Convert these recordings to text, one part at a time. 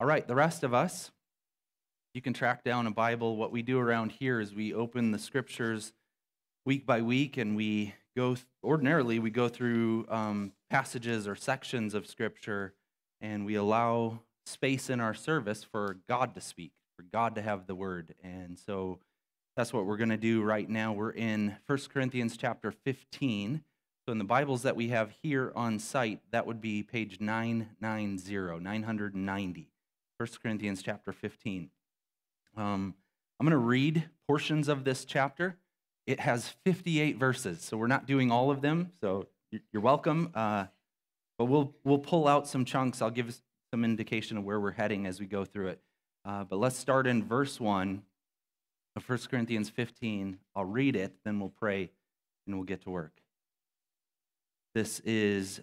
All right, the rest of us, you can track down a Bible. What we do around here is we open the scriptures week by week and we go, ordinarily, we go through um, passages or sections of scripture and we allow space in our service for God to speak, for God to have the word. And so that's what we're going to do right now. We're in 1 Corinthians chapter 15. So in the Bibles that we have here on site, that would be page 990, 990. 1 Corinthians chapter 15. Um, I'm going to read portions of this chapter. It has 58 verses, so we're not doing all of them, so you're welcome. Uh, but we'll, we'll pull out some chunks. I'll give some indication of where we're heading as we go through it. Uh, but let's start in verse 1 of 1 Corinthians 15. I'll read it, then we'll pray, and we'll get to work. This is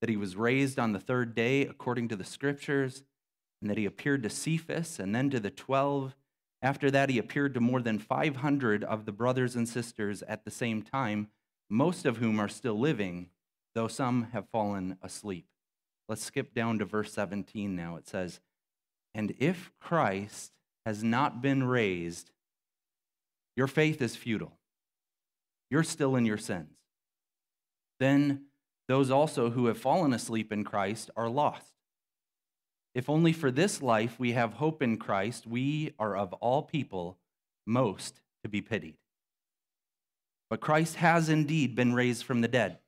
that he was raised on the third day according to the scriptures, and that he appeared to Cephas and then to the twelve. After that, he appeared to more than 500 of the brothers and sisters at the same time, most of whom are still living, though some have fallen asleep. Let's skip down to verse 17 now. It says, And if Christ has not been raised, your faith is futile. You're still in your sins. Then those also who have fallen asleep in Christ are lost. If only for this life we have hope in Christ, we are of all people most to be pitied. But Christ has indeed been raised from the dead,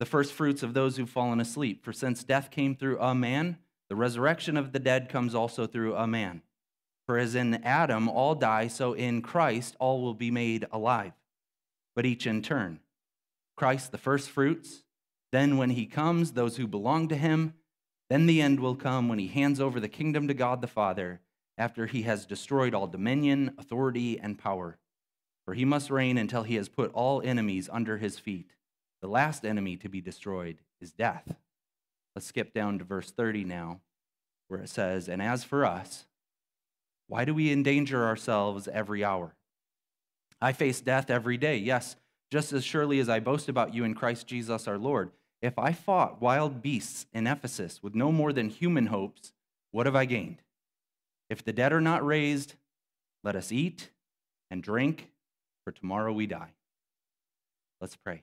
the first fruits of those who've fallen asleep. For since death came through a man, the resurrection of the dead comes also through a man. For as in Adam all die, so in Christ all will be made alive, but each in turn. Christ the first fruits then, when he comes, those who belong to him, then the end will come when he hands over the kingdom to God the Father after he has destroyed all dominion, authority, and power. For he must reign until he has put all enemies under his feet. The last enemy to be destroyed is death. Let's skip down to verse 30 now, where it says, And as for us, why do we endanger ourselves every hour? I face death every day, yes, just as surely as I boast about you in Christ Jesus our Lord. If I fought wild beasts in Ephesus with no more than human hopes, what have I gained? If the dead are not raised, let us eat and drink, for tomorrow we die. Let's pray.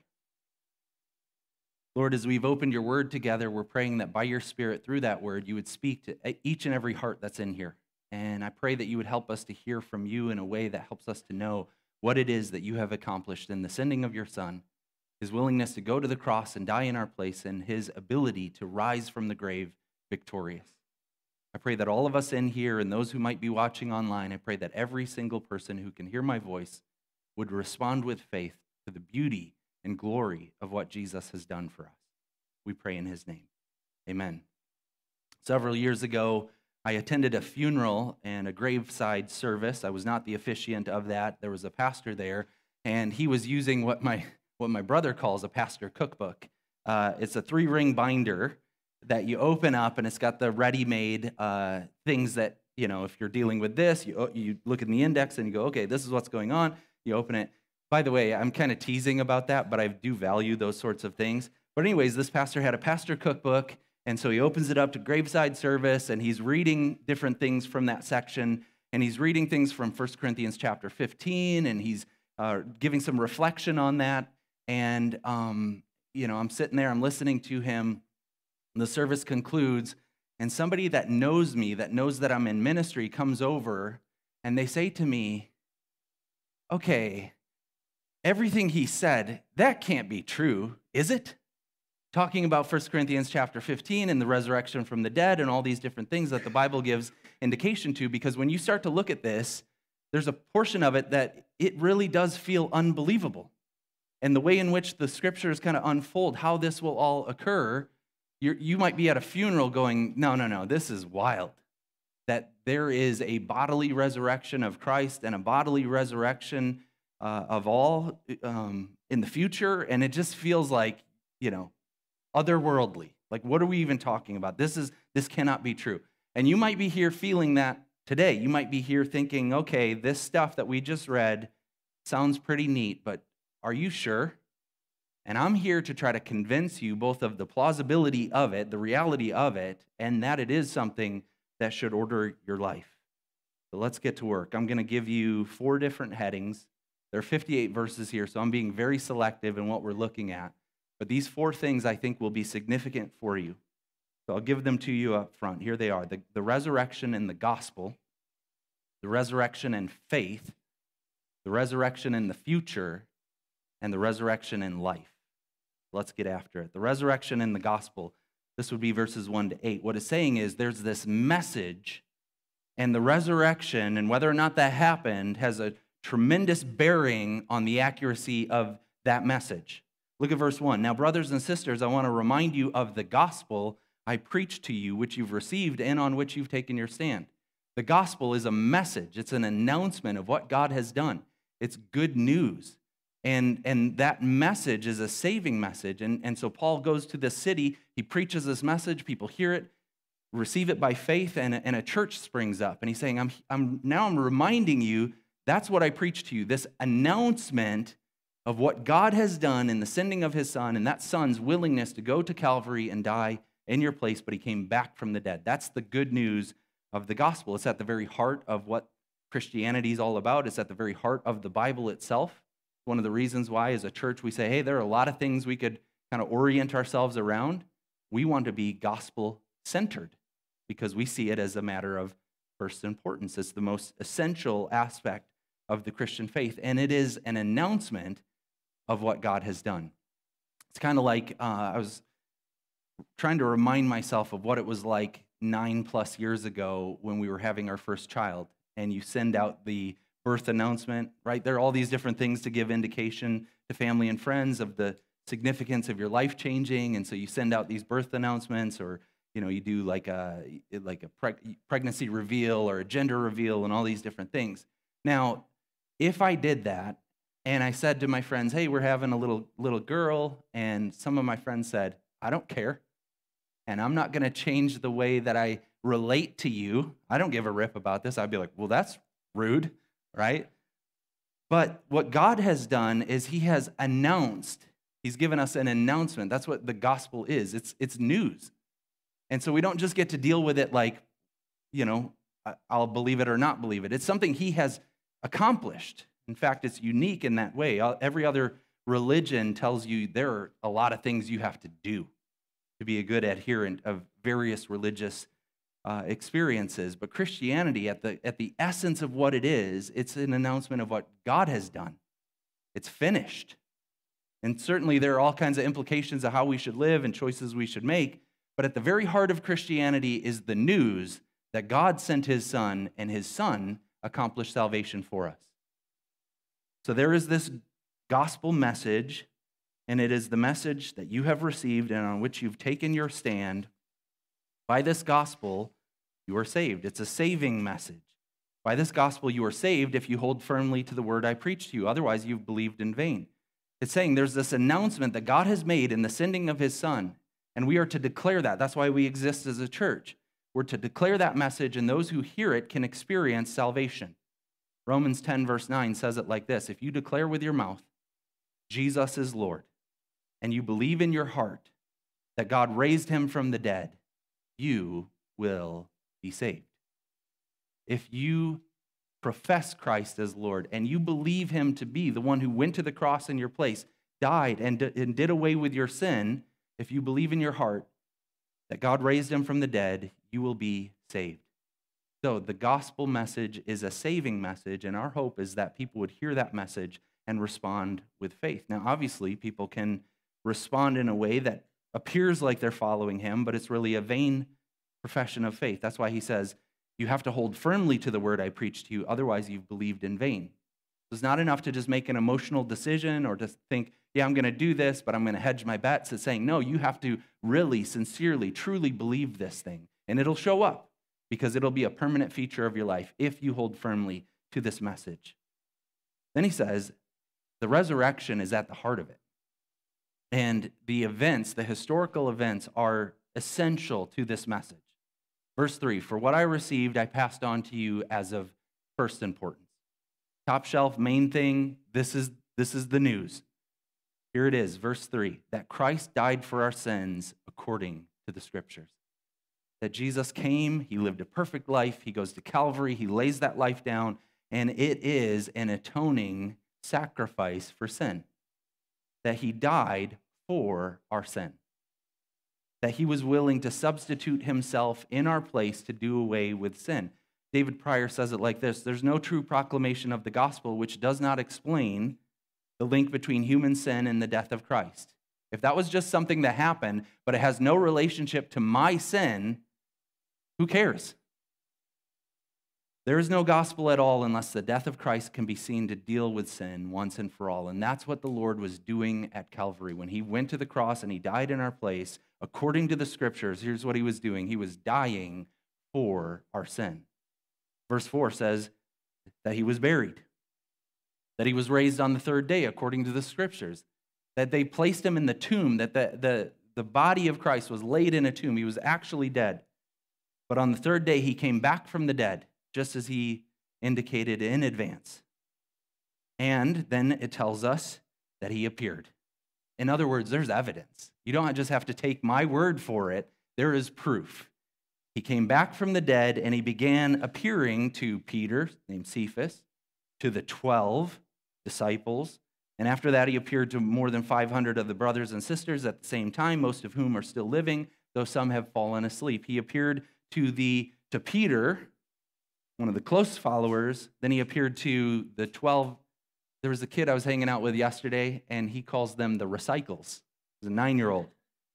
Lord, as we've opened your word together, we're praying that by your Spirit, through that word, you would speak to each and every heart that's in here. And I pray that you would help us to hear from you in a way that helps us to know what it is that you have accomplished in the sending of your Son his willingness to go to the cross and die in our place, and his ability to rise from the grave victorious. I pray that all of us in here and those who might be watching online, I pray that every single person who can hear my voice would respond with faith to the beauty and glory of what Jesus has done for us. We pray in his name. Amen. Several years ago, I attended a funeral and a graveside service. I was not the officiant of that. There was a pastor there, and he was using what my what my brother calls a pastor cookbook. Uh, it's a three ring binder that you open up, and it's got the ready made uh, things that, you know, if you're dealing with this, you, you look in the index and you go, okay, this is what's going on. You open it. By the way, I'm kind of teasing about that, but I do value those sorts of things. But, anyways, this pastor had a pastor cookbook, and so he opens it up to graveside service, and he's reading different things from that section. And he's reading things from 1 Corinthians chapter 15, and he's uh, giving some reflection on that. And, um, you know, I'm sitting there, I'm listening to him. The service concludes, and somebody that knows me, that knows that I'm in ministry, comes over and they say to me, Okay, everything he said, that can't be true, is it? Talking about 1 Corinthians chapter 15 and the resurrection from the dead and all these different things that the Bible gives indication to, because when you start to look at this, there's a portion of it that it really does feel unbelievable and the way in which the scriptures kind of unfold how this will all occur, you might be at a funeral going, no, no, no, this is wild. that there is a bodily resurrection of Christ and a bodily resurrection uh, of all um, in the future. And it just feels like, you know, otherworldly. Like, what are we even talking about? This is this cannot be true. And you might be here feeling that today. You might be here thinking, okay, this stuff that we just read sounds pretty neat, but are you sure? And I'm here to try to convince you both of the plausibility of it, the reality of it, and that it is something that should order your life. So let's get to work. I'm going to give you four different headings. There are 58 verses here, so I'm being very selective in what we're looking at. But these four things I think will be significant for you. So I'll give them to you up front. Here they are the, the resurrection and the gospel, the resurrection and faith, the resurrection in the future, and the resurrection in life. Let's get after it. The resurrection in the gospel, this would be verses 1 to 8. What it's saying is there's this message, and the resurrection, and whether or not that happened, has a tremendous bearing on the accuracy of that message. Look at verse 1. Now, brothers and sisters, I want to remind you of the gospel I preached to you, which you've received and on which you've taken your stand. The gospel is a message, it's an announcement of what God has done. It's good news. And, and that message is a saving message. And, and so Paul goes to this city, he preaches this message, people hear it, receive it by faith, and, and a church springs up. And he's saying, I'm, I'm, now I'm reminding you that's what I preached to you this announcement of what God has done in the sending of his son and that son's willingness to go to Calvary and die in your place, but he came back from the dead. That's the good news of the gospel. It's at the very heart of what Christianity is all about, it's at the very heart of the Bible itself. One of the reasons why, as a church, we say, hey, there are a lot of things we could kind of orient ourselves around. We want to be gospel centered because we see it as a matter of first importance. It's the most essential aspect of the Christian faith, and it is an announcement of what God has done. It's kind of like uh, I was trying to remind myself of what it was like nine plus years ago when we were having our first child, and you send out the birth announcement, right? There are all these different things to give indication to family and friends of the significance of your life changing. And so you send out these birth announcements or you know, you do like a like a preg- pregnancy reveal or a gender reveal and all these different things. Now, if I did that and I said to my friends, "Hey, we're having a little little girl," and some of my friends said, "I don't care." And I'm not going to change the way that I relate to you. I don't give a rip about this. I'd be like, "Well, that's rude." Right? But what God has done is He has announced, He's given us an announcement. That's what the gospel is it's, it's news. And so we don't just get to deal with it like, you know, I'll believe it or not believe it. It's something He has accomplished. In fact, it's unique in that way. Every other religion tells you there are a lot of things you have to do to be a good adherent of various religious uh, experiences. But Christianity, at the, at the essence of what it is, it's an announcement of what God has done. It's finished. And certainly there are all kinds of implications of how we should live and choices we should make. But at the very heart of Christianity is the news that God sent his son and his son accomplished salvation for us. So there is this gospel message, and it is the message that you have received and on which you've taken your stand. By this gospel, you are saved. It's a saving message. By this gospel, you are saved if you hold firmly to the word I preached to you. Otherwise, you've believed in vain. It's saying there's this announcement that God has made in the sending of his son, and we are to declare that. That's why we exist as a church. We're to declare that message, and those who hear it can experience salvation. Romans 10, verse 9 says it like this If you declare with your mouth, Jesus is Lord, and you believe in your heart that God raised him from the dead, you will be saved. If you profess Christ as Lord and you believe him to be the one who went to the cross in your place, died, and, and did away with your sin, if you believe in your heart that God raised him from the dead, you will be saved. So the gospel message is a saving message, and our hope is that people would hear that message and respond with faith. Now, obviously, people can respond in a way that appears like they're following him, but it's really a vain profession of faith. That's why he says, You have to hold firmly to the word I preached to you, otherwise, you've believed in vain. It's not enough to just make an emotional decision or just think, yeah, I'm going to do this, but I'm going to hedge my bets. It's saying, no, you have to really, sincerely, truly believe this thing, and it'll show up. because it'll be a permanent feature of your life if you hold firmly to this message. Then he says, the resurrection is at the heart of it. And the events, the historical events, are essential to this message. Verse 3 For what I received, I passed on to you as of first importance. Top shelf, main thing, this is, this is the news. Here it is, verse 3 that Christ died for our sins according to the scriptures. That Jesus came, he lived a perfect life, he goes to Calvary, he lays that life down, and it is an atoning sacrifice for sin. That he died for our sin. That he was willing to substitute himself in our place to do away with sin. David Prior says it like this There's no true proclamation of the gospel which does not explain the link between human sin and the death of Christ. If that was just something that happened, but it has no relationship to my sin, who cares? There is no gospel at all unless the death of Christ can be seen to deal with sin once and for all. And that's what the Lord was doing at Calvary. When he went to the cross and he died in our place, according to the scriptures, here's what he was doing he was dying for our sin. Verse 4 says that he was buried, that he was raised on the third day, according to the scriptures, that they placed him in the tomb, that the, the, the body of Christ was laid in a tomb. He was actually dead. But on the third day, he came back from the dead just as he indicated in advance. And then it tells us that he appeared. In other words, there's evidence. You don't just have to take my word for it, there is proof. He came back from the dead and he began appearing to Peter, named Cephas, to the 12 disciples. And after that, he appeared to more than 500 of the brothers and sisters at the same time, most of whom are still living, though some have fallen asleep. He appeared to, the, to Peter, one of the close followers. Then he appeared to the 12. There was a kid I was hanging out with yesterday, and he calls them the recycles. He's a nine year old.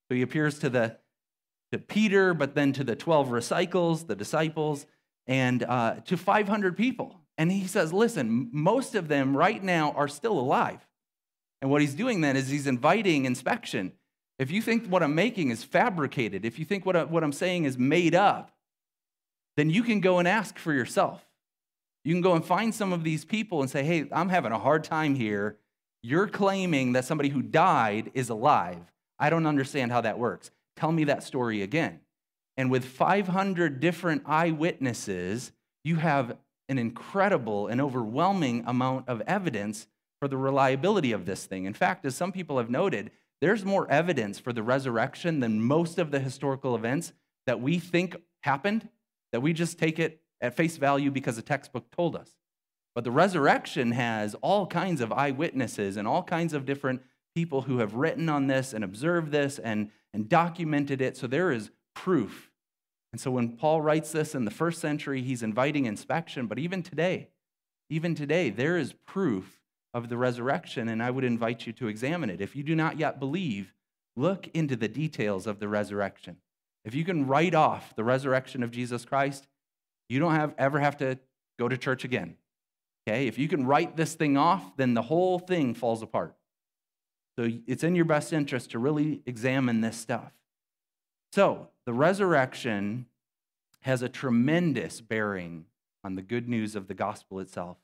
So he appears to the to Peter, but then to the 12 recycles, the disciples, and uh, to 500 people. And he says, listen, most of them right now are still alive. And what he's doing then is he's inviting inspection. If you think what I'm making is fabricated, if you think what, I, what I'm saying is made up, then you can go and ask for yourself. You can go and find some of these people and say, hey, I'm having a hard time here. You're claiming that somebody who died is alive. I don't understand how that works. Tell me that story again. And with 500 different eyewitnesses, you have an incredible and overwhelming amount of evidence for the reliability of this thing. In fact, as some people have noted, there's more evidence for the resurrection than most of the historical events that we think happened that we just take it at face value because the textbook told us. But the resurrection has all kinds of eyewitnesses and all kinds of different people who have written on this and observed this and, and documented it. So there is proof. And so when Paul writes this in the first century, he's inviting inspection. But even today, even today, there is proof of the resurrection. And I would invite you to examine it. If you do not yet believe, look into the details of the resurrection. If you can write off the resurrection of Jesus Christ, you don't have, ever have to go to church again. Okay? If you can write this thing off, then the whole thing falls apart. So it's in your best interest to really examine this stuff. So the resurrection has a tremendous bearing on the good news of the gospel itself.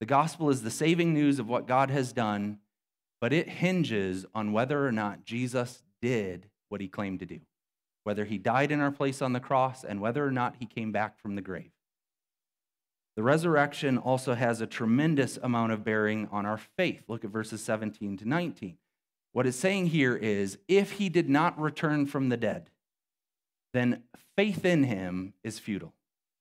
The gospel is the saving news of what God has done, but it hinges on whether or not Jesus did what he claimed to do whether he died in our place on the cross, and whether or not he came back from the grave. The resurrection also has a tremendous amount of bearing on our faith. Look at verses 17 to 19. What it's saying here is if he did not return from the dead, then faith in him is futile.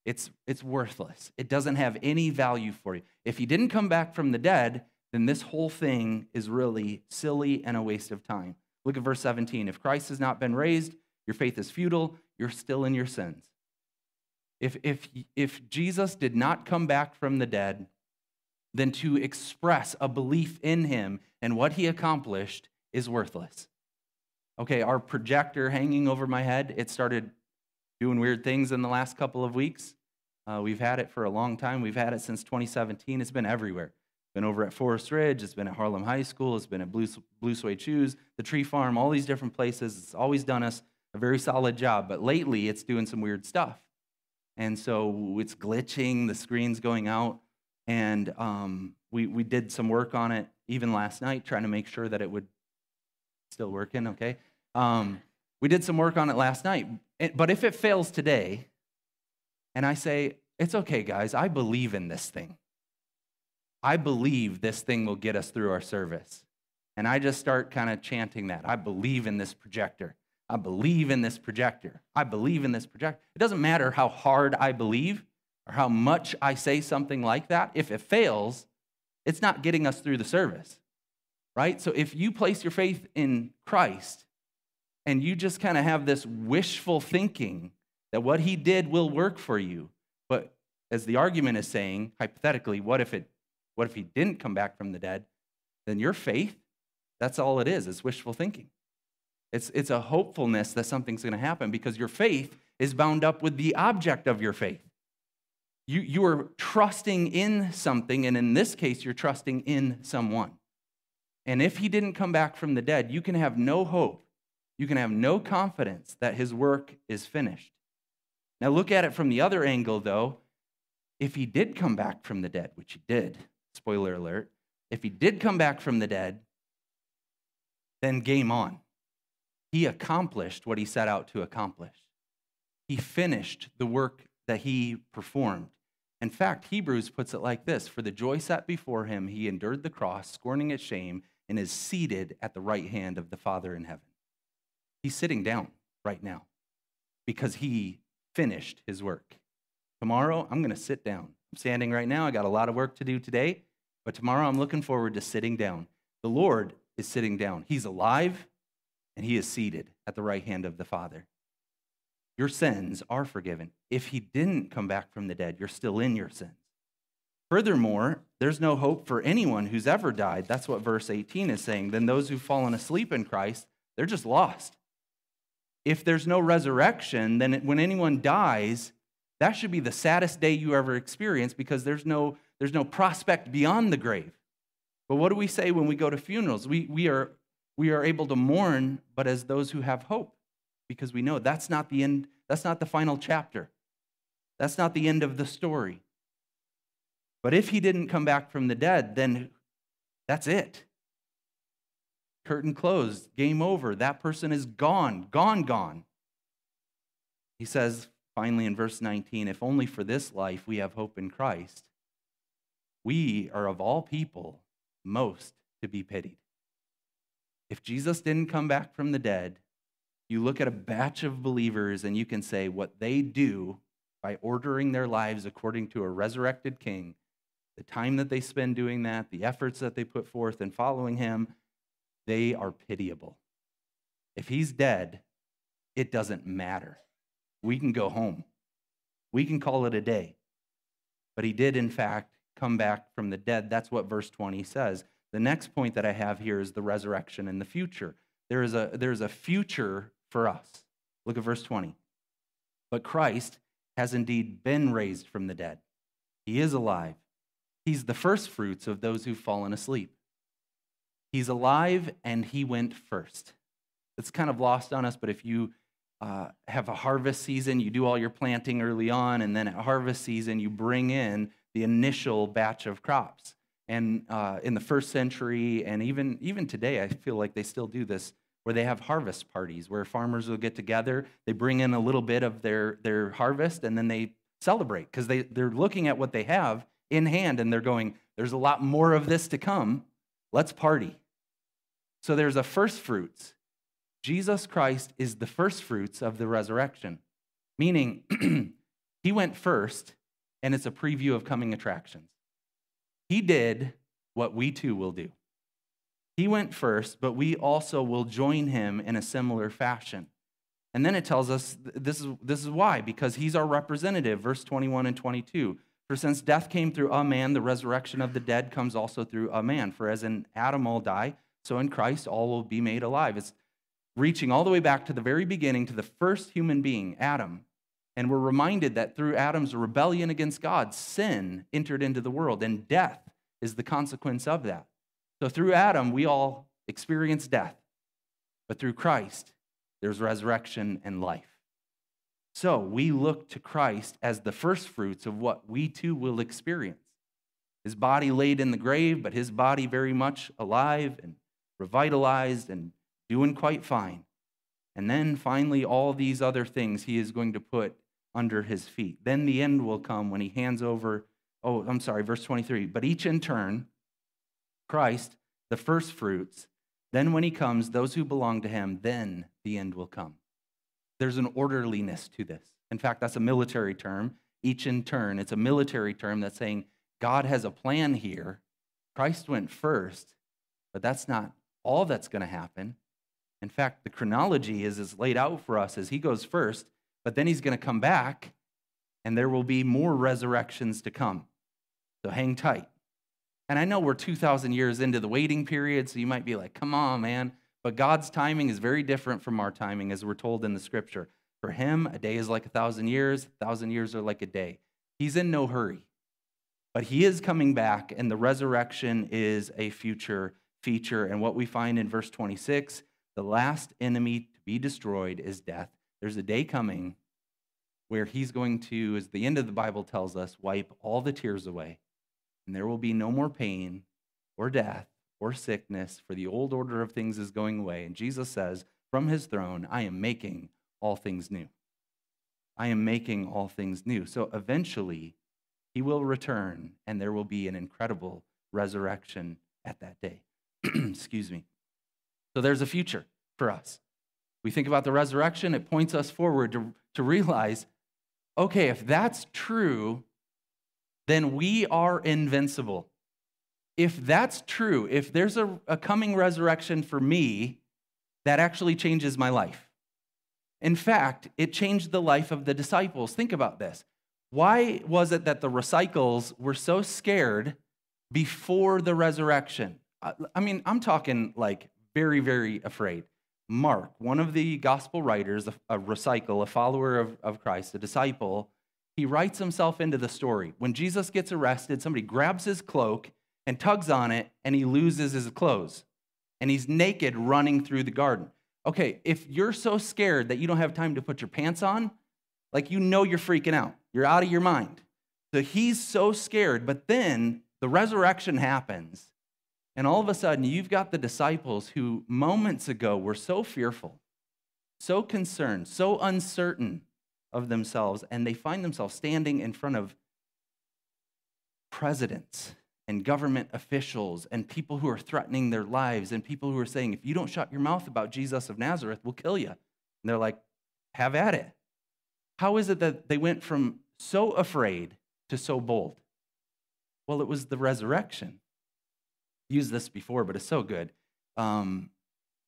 It's, it's worthless. It doesn't have any value for you. If he didn't come back from the dead, then this whole thing is really silly and a waste of time. Look at verse 17. If Christ has not been raised, your faith is futile, you're still in your sins. If, if, if Jesus did not come back from the dead, then to express a belief in him and what he accomplished is worthless. Okay, our projector hanging over my head, it started doing weird things in the last couple of weeks. Uh, we've had it for a long time. We've had it since 2017. It's been everywhere. Been over at Forest Ridge. It's been at Harlem High School. It's been at Blue, Blue Suede Shoes, the Tree Farm, all these different places. It's always done us a very solid job, but lately it's doing some weird stuff. And so it's glitching, the screen's going out. And um, we, we did some work on it even last night, trying to make sure that it would still working, okay? Um, we did some work on it last night. But if it fails today, and I say, it's okay, guys, I believe in this thing. I believe this thing will get us through our service. And I just start kind of chanting that. I believe in this projector. I believe in this projector. I believe in this projector. It doesn't matter how hard I believe or how much I say something like that. If it fails, it's not getting us through the service, right? So if you place your faith in Christ and you just kind of have this wishful thinking that what he did will work for you, but as the argument is saying, hypothetically, what if it what if he didn't come back from the dead? Then your faith, that's all it is, it's wishful thinking. It's, it's a hopefulness that something's going to happen because your faith is bound up with the object of your faith. You, you are trusting in something, and in this case, you're trusting in someone. And if he didn't come back from the dead, you can have no hope. You can have no confidence that his work is finished. Now, look at it from the other angle, though. If he did come back from the dead, which he did, spoiler alert, if he did come back from the dead, then game on. He accomplished what he set out to accomplish. He finished the work that he performed. In fact, Hebrews puts it like this For the joy set before him, he endured the cross, scorning its shame, and is seated at the right hand of the Father in heaven. He's sitting down right now because he finished his work. Tomorrow, I'm going to sit down. I'm standing right now. I got a lot of work to do today, but tomorrow I'm looking forward to sitting down. The Lord is sitting down. He's alive and he is seated at the right hand of the Father. Your sins are forgiven. If he didn't come back from the dead, you're still in your sins. Furthermore, there's no hope for anyone who's ever died. That's what verse 18 is saying. Then those who've fallen asleep in Christ, they're just lost. If there's no resurrection, then when anyone dies, that should be the saddest day you ever experience because there's no, there's no prospect beyond the grave. But what do we say when we go to funerals? We, we, are, we are able to mourn, but as those who have hope, because we know that's not the end, that's not the final chapter. That's not the end of the story. But if he didn't come back from the dead, then that's it. Curtain closed, game over. That person is gone, gone, gone. He says finally in verse 19 if only for this life we have hope in Christ, we are of all people most to be pitied. If Jesus didn't come back from the dead, you look at a batch of believers and you can say what they do by ordering their lives according to a resurrected king, the time that they spend doing that, the efforts that they put forth in following him, they are pitiable. If he's dead, it doesn't matter. We can go home. We can call it a day. But he did, in fact, come back from the dead. That's what verse 20 says. The next point that I have here is the resurrection in the future. There is a, there is a future for us. Look at verse 20. But Christ has indeed been raised from the dead. He is alive. He's the first fruits of those who've fallen asleep. He's alive and he went first. It's kind of lost on us, but if you uh, have a harvest season, you do all your planting early on, and then at harvest season, you bring in the initial batch of crops. And uh, in the first century, and even, even today, I feel like they still do this, where they have harvest parties where farmers will get together, they bring in a little bit of their, their harvest, and then they celebrate because they, they're looking at what they have in hand and they're going, There's a lot more of this to come. Let's party. So there's a first fruits. Jesus Christ is the first fruits of the resurrection, meaning he went first, and it's a preview of coming attractions. He did what we too will do. He went first, but we also will join him in a similar fashion. And then it tells us this is, this is why, because he's our representative, verse 21 and 22. For since death came through a man, the resurrection of the dead comes also through a man. For as in Adam all die, so in Christ all will be made alive. It's reaching all the way back to the very beginning, to the first human being, Adam. And we're reminded that through Adam's rebellion against God, sin entered into the world, and death is the consequence of that. So through Adam, we all experience death. But through Christ, there's resurrection and life. So we look to Christ as the first fruits of what we too will experience. His body laid in the grave, but his body very much alive and revitalized and doing quite fine. And then finally, all these other things he is going to put under his feet. Then the end will come when he hands over, oh, I'm sorry, verse 23. But each in turn, Christ, the first fruits, then when he comes, those who belong to him, then the end will come. There's an orderliness to this. In fact, that's a military term, each in turn. It's a military term that's saying God has a plan here. Christ went first, but that's not all that's going to happen. In fact, the chronology is, is laid out for us as he goes first, but then he's going to come back, and there will be more resurrections to come. So hang tight. And I know we're 2,000 years into the waiting period, so you might be like, come on, man. But God's timing is very different from our timing, as we're told in the scripture. For him, a day is like a thousand years, a thousand years are like a day. He's in no hurry. But he is coming back, and the resurrection is a future feature. And what we find in verse 26 the last enemy to be destroyed is death. There's a day coming where he's going to, as the end of the Bible tells us, wipe all the tears away. And there will be no more pain or death or sickness, for the old order of things is going away. And Jesus says, From his throne, I am making all things new. I am making all things new. So eventually, he will return, and there will be an incredible resurrection at that day. Excuse me. So there's a future for us. We think about the resurrection, it points us forward to, to realize okay, if that's true, then we are invincible. If that's true, if there's a, a coming resurrection for me, that actually changes my life. In fact, it changed the life of the disciples. Think about this. Why was it that the recycles were so scared before the resurrection? I mean, I'm talking like very, very afraid. Mark, one of the gospel writers, a, recycle, a follower of, of Christ, a disciple, he writes himself into the story. When Jesus gets arrested, somebody grabs his cloak and tugs on it, and he loses his clothes. And he's naked running through the garden. Okay, if you're so scared that you don't have time to put your pants on, like you know you're freaking out, you're out of your mind. So he's so scared, but then the resurrection happens, and all of a sudden, you've got the disciples who moments ago were so fearful, so concerned, so uncertain of themselves, and they find themselves standing in front of presidents and government officials and people who are threatening their lives and people who are saying, if you don't shut your mouth about Jesus of Nazareth, we'll kill you. And they're like, have at it. How is it that they went from so afraid to so bold? Well, it was the resurrection used this before, but it's so good. Um,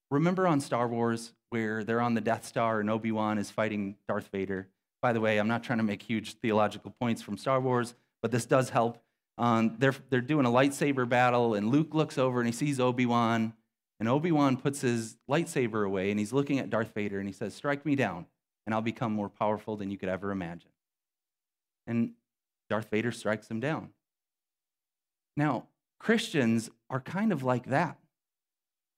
remember on Star Wars where they're on the Death Star and Obi Wan is fighting Darth Vader? By the way, I'm not trying to make huge theological points from Star Wars, but this does help. Um, they're, they're doing a lightsaber battle, and Luke looks over and he sees Obi Wan, and Obi Wan puts his lightsaber away and he's looking at Darth Vader and he says, Strike me down, and I'll become more powerful than you could ever imagine. And Darth Vader strikes him down. Now, Christians are kind of like that,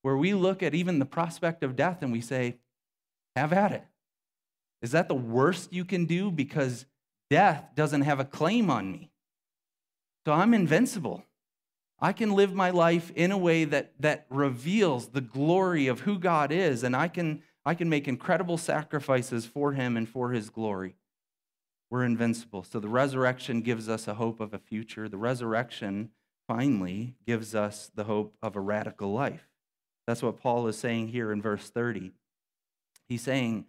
where we look at even the prospect of death and we say, have at it. Is that the worst you can do? Because death doesn't have a claim on me. So I'm invincible. I can live my life in a way that, that reveals the glory of who God is, and I can, I can make incredible sacrifices for Him and for His glory. We're invincible. So the resurrection gives us a hope of a future. The resurrection finally gives us the hope of a radical life. That's what Paul is saying here in verse 30. He's saying,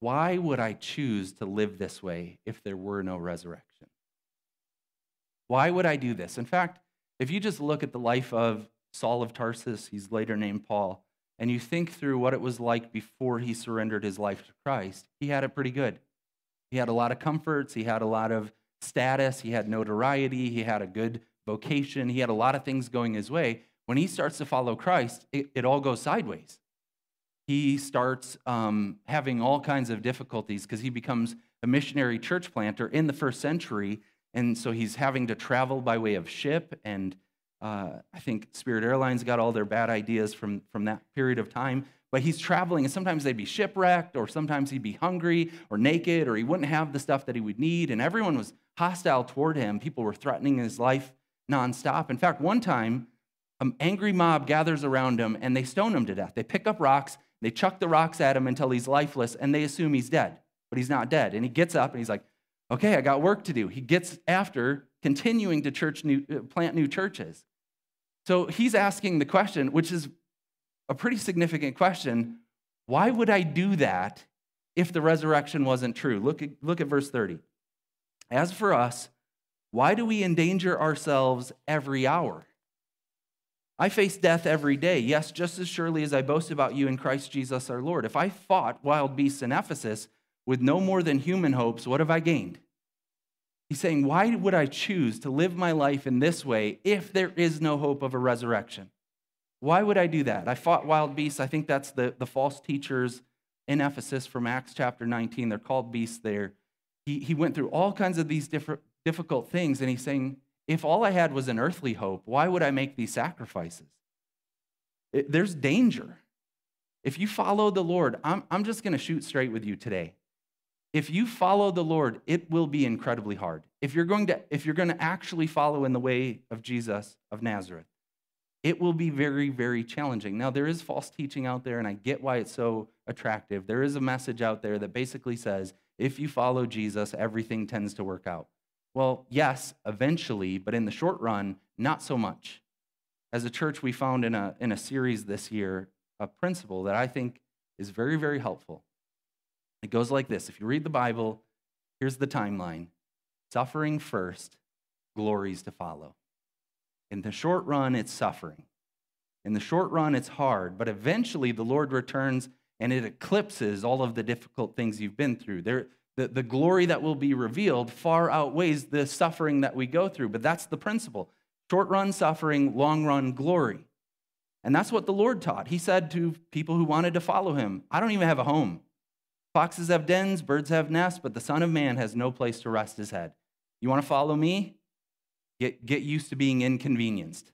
Why would I choose to live this way if there were no resurrection? Why would I do this? In fact, if you just look at the life of Saul of Tarsus, he's later named Paul, and you think through what it was like before he surrendered his life to Christ, he had it pretty good. He had a lot of comforts, he had a lot of status, he had notoriety, he had a good vocation. He had a lot of things going his way. When he starts to follow Christ, it, it all goes sideways. He starts um, having all kinds of difficulties because he becomes a missionary church planter in the first century. And so he's having to travel by way of ship. And uh, I think Spirit Airlines got all their bad ideas from, from that period of time. but he's traveling, and sometimes they'd be shipwrecked, or sometimes he'd be hungry or naked, or he wouldn't have the stuff that he would need. And everyone was hostile toward him. People were threatening his life nonstop. In fact, one time, an angry mob gathers around him and they stone him to death. They pick up rocks, they chuck the rocks at him until he's lifeless, and they assume he's dead, but he's not dead. And he gets up and he's like, okay, I got work to do. He gets after continuing to church new, uh, plant new churches. So he's asking the question, which is a pretty significant question why would I do that if the resurrection wasn't true? Look at, look at verse 30. As for us, why do we endanger ourselves every hour? I face death every day, yes, just as surely as I boast about you in Christ Jesus our Lord. If I fought wild beasts in Ephesus with no more than human hopes, what have I gained? He's saying, Why would I choose to live my life in this way if there is no hope of a resurrection? Why would I do that? I fought wild beasts. I think that's the, the false teachers in Ephesus from Acts chapter 19. They're called beasts there. He, he went through all kinds of these different, difficult things, and he's saying, if all I had was an earthly hope, why would I make these sacrifices? It, there's danger. If you follow the Lord, I'm, I'm just going to shoot straight with you today. If you follow the Lord, it will be incredibly hard. If you're going to, if you're going to actually follow in the way of Jesus of Nazareth, it will be very, very challenging. Now, there is false teaching out there, and I get why it's so attractive. There is a message out there that basically says if you follow Jesus, everything tends to work out. Well, yes, eventually, but in the short run, not so much. As a church, we found in a, in a series this year a principle that I think is very, very helpful. It goes like this if you read the Bible, here's the timeline suffering first, glories to follow. In the short run, it's suffering. In the short run, it's hard, but eventually the Lord returns and it eclipses all of the difficult things you've been through. There, the, the glory that will be revealed far outweighs the suffering that we go through. But that's the principle short run suffering, long run glory. And that's what the Lord taught. He said to people who wanted to follow him, I don't even have a home. Foxes have dens, birds have nests, but the Son of Man has no place to rest his head. You want to follow me? Get, get used to being inconvenienced.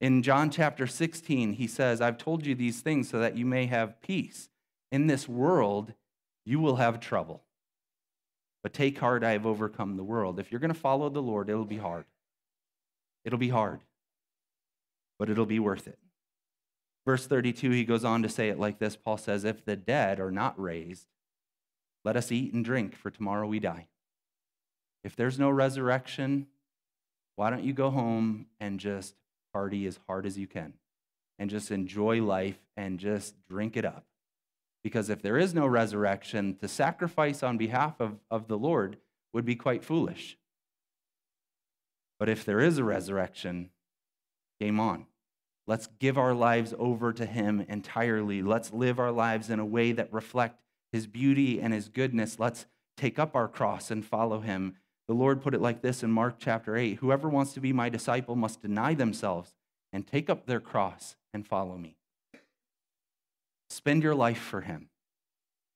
In John chapter 16, he says, I've told you these things so that you may have peace. In this world, you will have trouble. But take heart, I have overcome the world. If you're going to follow the Lord, it'll be hard. It'll be hard, but it'll be worth it. Verse 32, he goes on to say it like this Paul says, If the dead are not raised, let us eat and drink, for tomorrow we die. If there's no resurrection, why don't you go home and just party as hard as you can and just enjoy life and just drink it up? Because if there is no resurrection, to sacrifice on behalf of, of the Lord would be quite foolish. But if there is a resurrection, game on. Let's give our lives over to Him entirely. Let's live our lives in a way that reflect His beauty and His goodness. Let's take up our cross and follow Him the Lord put it like this in Mark chapter 8 Whoever wants to be my disciple must deny themselves and take up their cross and follow me. Spend your life for him.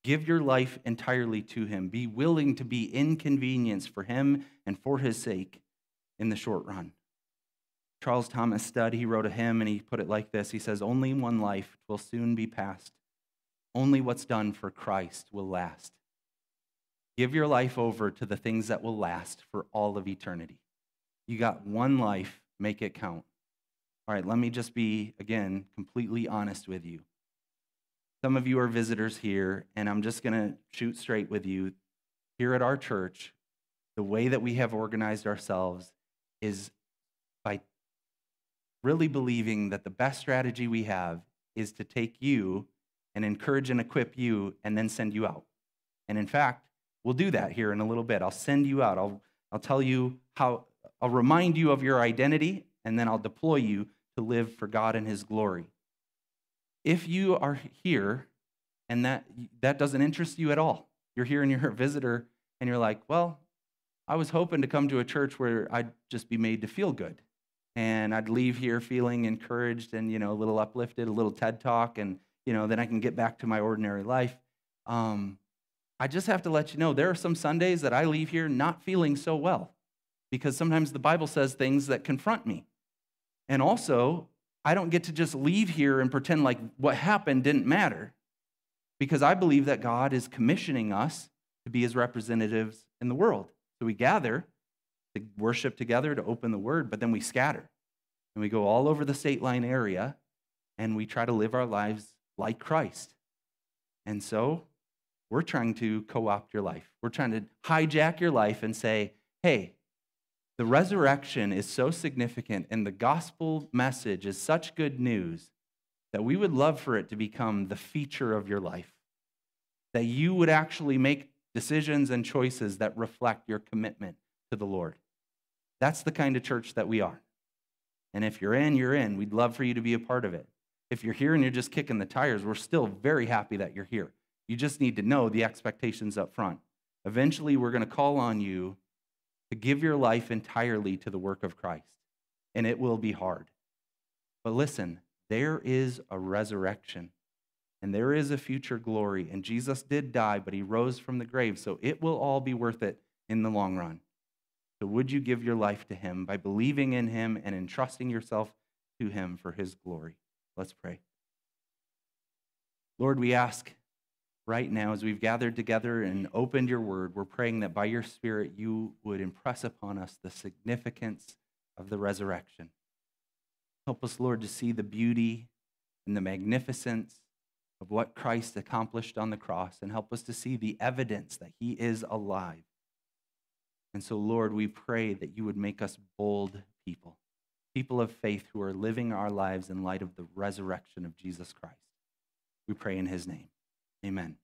Give your life entirely to him. Be willing to be inconvenienced for him and for his sake in the short run. Charles Thomas Studd, he wrote a hymn and he put it like this He says, Only one life will soon be past. Only what's done for Christ will last. Give your life over to the things that will last for all of eternity. You got one life, make it count. All right, let me just be, again, completely honest with you. Some of you are visitors here, and I'm just going to shoot straight with you. Here at our church, the way that we have organized ourselves is by really believing that the best strategy we have is to take you and encourage and equip you and then send you out. And in fact, We'll do that here in a little bit. I'll send you out. I'll, I'll tell you how, I'll remind you of your identity, and then I'll deploy you to live for God and His glory. If you are here and that, that doesn't interest you at all, you're here and you're a visitor, and you're like, well, I was hoping to come to a church where I'd just be made to feel good. And I'd leave here feeling encouraged and, you know, a little uplifted, a little TED talk, and, you know, then I can get back to my ordinary life. Um, I just have to let you know there are some Sundays that I leave here not feeling so well because sometimes the Bible says things that confront me. And also, I don't get to just leave here and pretend like what happened didn't matter because I believe that God is commissioning us to be his representatives in the world. So we gather to worship together, to open the word, but then we scatter. And we go all over the state line area and we try to live our lives like Christ. And so we're trying to co opt your life. We're trying to hijack your life and say, hey, the resurrection is so significant and the gospel message is such good news that we would love for it to become the feature of your life. That you would actually make decisions and choices that reflect your commitment to the Lord. That's the kind of church that we are. And if you're in, you're in. We'd love for you to be a part of it. If you're here and you're just kicking the tires, we're still very happy that you're here. You just need to know the expectations up front. Eventually, we're going to call on you to give your life entirely to the work of Christ, and it will be hard. But listen, there is a resurrection and there is a future glory. And Jesus did die, but he rose from the grave, so it will all be worth it in the long run. So, would you give your life to him by believing in him and entrusting yourself to him for his glory? Let's pray. Lord, we ask right now as we've gathered together and opened your word, we're praying that by your Spirit you would impress upon us the significance of the resurrection. Help us, Lord, to see the beauty and the magnificence of what Christ accomplished on the cross and help us to see the evidence that he is alive. And so, Lord, we pray that you would make us bold people, people of faith who are living our lives in light of the resurrection of Jesus Christ. We pray in his name. Amen.